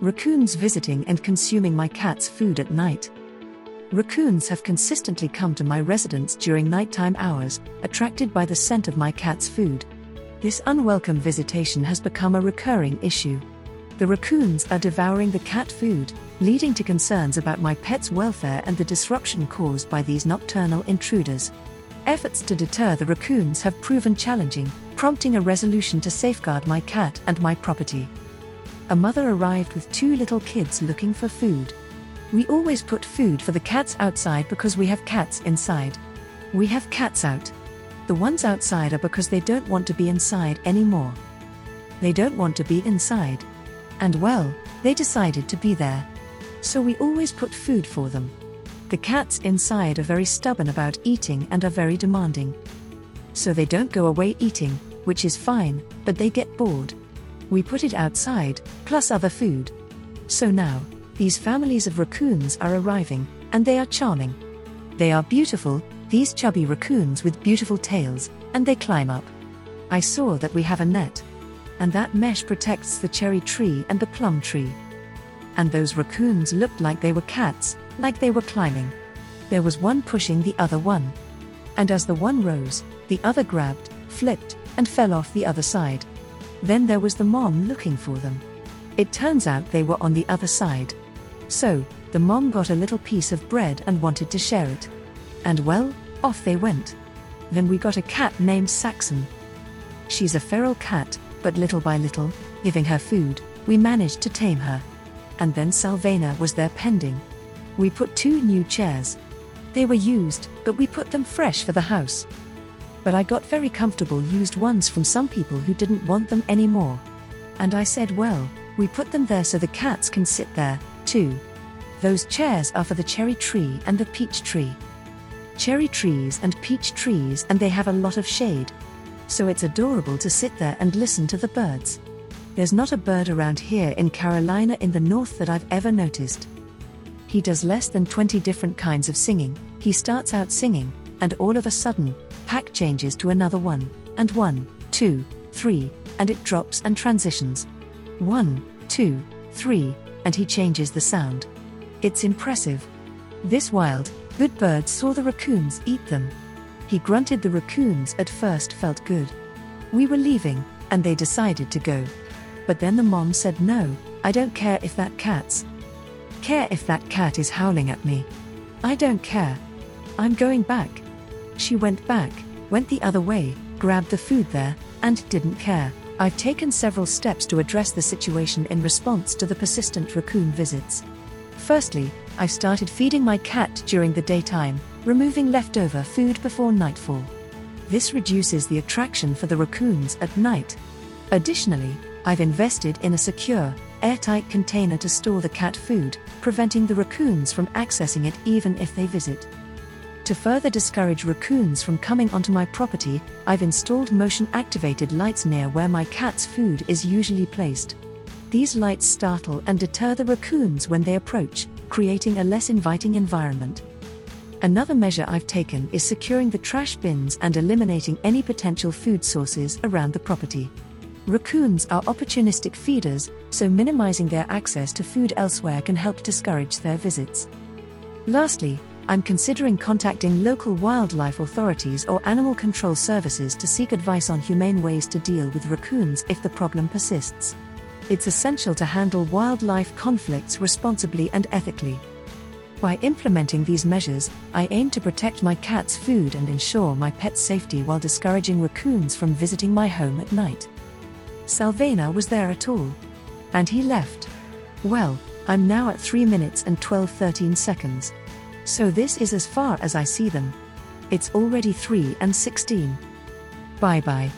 Raccoons visiting and consuming my cat's food at night. Raccoons have consistently come to my residence during nighttime hours, attracted by the scent of my cat's food. This unwelcome visitation has become a recurring issue. The raccoons are devouring the cat food, leading to concerns about my pet's welfare and the disruption caused by these nocturnal intruders. Efforts to deter the raccoons have proven challenging, prompting a resolution to safeguard my cat and my property. A mother arrived with two little kids looking for food. We always put food for the cats outside because we have cats inside. We have cats out. The ones outside are because they don't want to be inside anymore. They don't want to be inside. And well, they decided to be there. So we always put food for them. The cats inside are very stubborn about eating and are very demanding. So they don't go away eating, which is fine, but they get bored. We put it outside, plus other food. So now, these families of raccoons are arriving, and they are charming. They are beautiful, these chubby raccoons with beautiful tails, and they climb up. I saw that we have a net. And that mesh protects the cherry tree and the plum tree. And those raccoons looked like they were cats, like they were climbing. There was one pushing the other one. And as the one rose, the other grabbed, flipped, and fell off the other side. Then there was the mom looking for them. It turns out they were on the other side. So, the mom got a little piece of bread and wanted to share it. And well, off they went. Then we got a cat named Saxon. She's a feral cat, but little by little, giving her food, we managed to tame her. And then Salvena was there pending. We put two new chairs. They were used, but we put them fresh for the house. But I got very comfortable used ones from some people who didn't want them anymore. And I said, well, we put them there so the cats can sit there, too. Those chairs are for the cherry tree and the peach tree. Cherry trees and peach trees, and they have a lot of shade. So it's adorable to sit there and listen to the birds. There's not a bird around here in Carolina in the north that I've ever noticed. He does less than 20 different kinds of singing. He starts out singing, and all of a sudden, pack changes to another one, and one, two, three, and it drops and transitions. One, two, three, and he changes the sound. It's impressive. This wild, good bird saw the raccoons eat them. He grunted the raccoons at first felt good. We were leaving, and they decided to go. But then the mom said no, I don't care if that cat's. Care if that cat is howling at me. I don't care. I'm going back. She went back, went the other way, grabbed the food there, and didn't care. I've taken several steps to address the situation in response to the persistent raccoon visits. Firstly, I've started feeding my cat during the daytime, removing leftover food before nightfall. This reduces the attraction for the raccoons at night. Additionally, I've invested in a secure, airtight container to store the cat food, preventing the raccoons from accessing it even if they visit. To further discourage raccoons from coming onto my property, I've installed motion activated lights near where my cat's food is usually placed. These lights startle and deter the raccoons when they approach, creating a less inviting environment. Another measure I've taken is securing the trash bins and eliminating any potential food sources around the property. Raccoons are opportunistic feeders, so minimizing their access to food elsewhere can help discourage their visits. Lastly, I'm considering contacting local wildlife authorities or animal control services to seek advice on humane ways to deal with raccoons if the problem persists. It's essential to handle wildlife conflicts responsibly and ethically. By implementing these measures, I aim to protect my cat's food and ensure my pet's safety while discouraging raccoons from visiting my home at night. Salvena was there at all. And he left. Well, I'm now at 3 minutes and 12 13 seconds. So this is as far as I see them. It's already 3 and 16. Bye bye.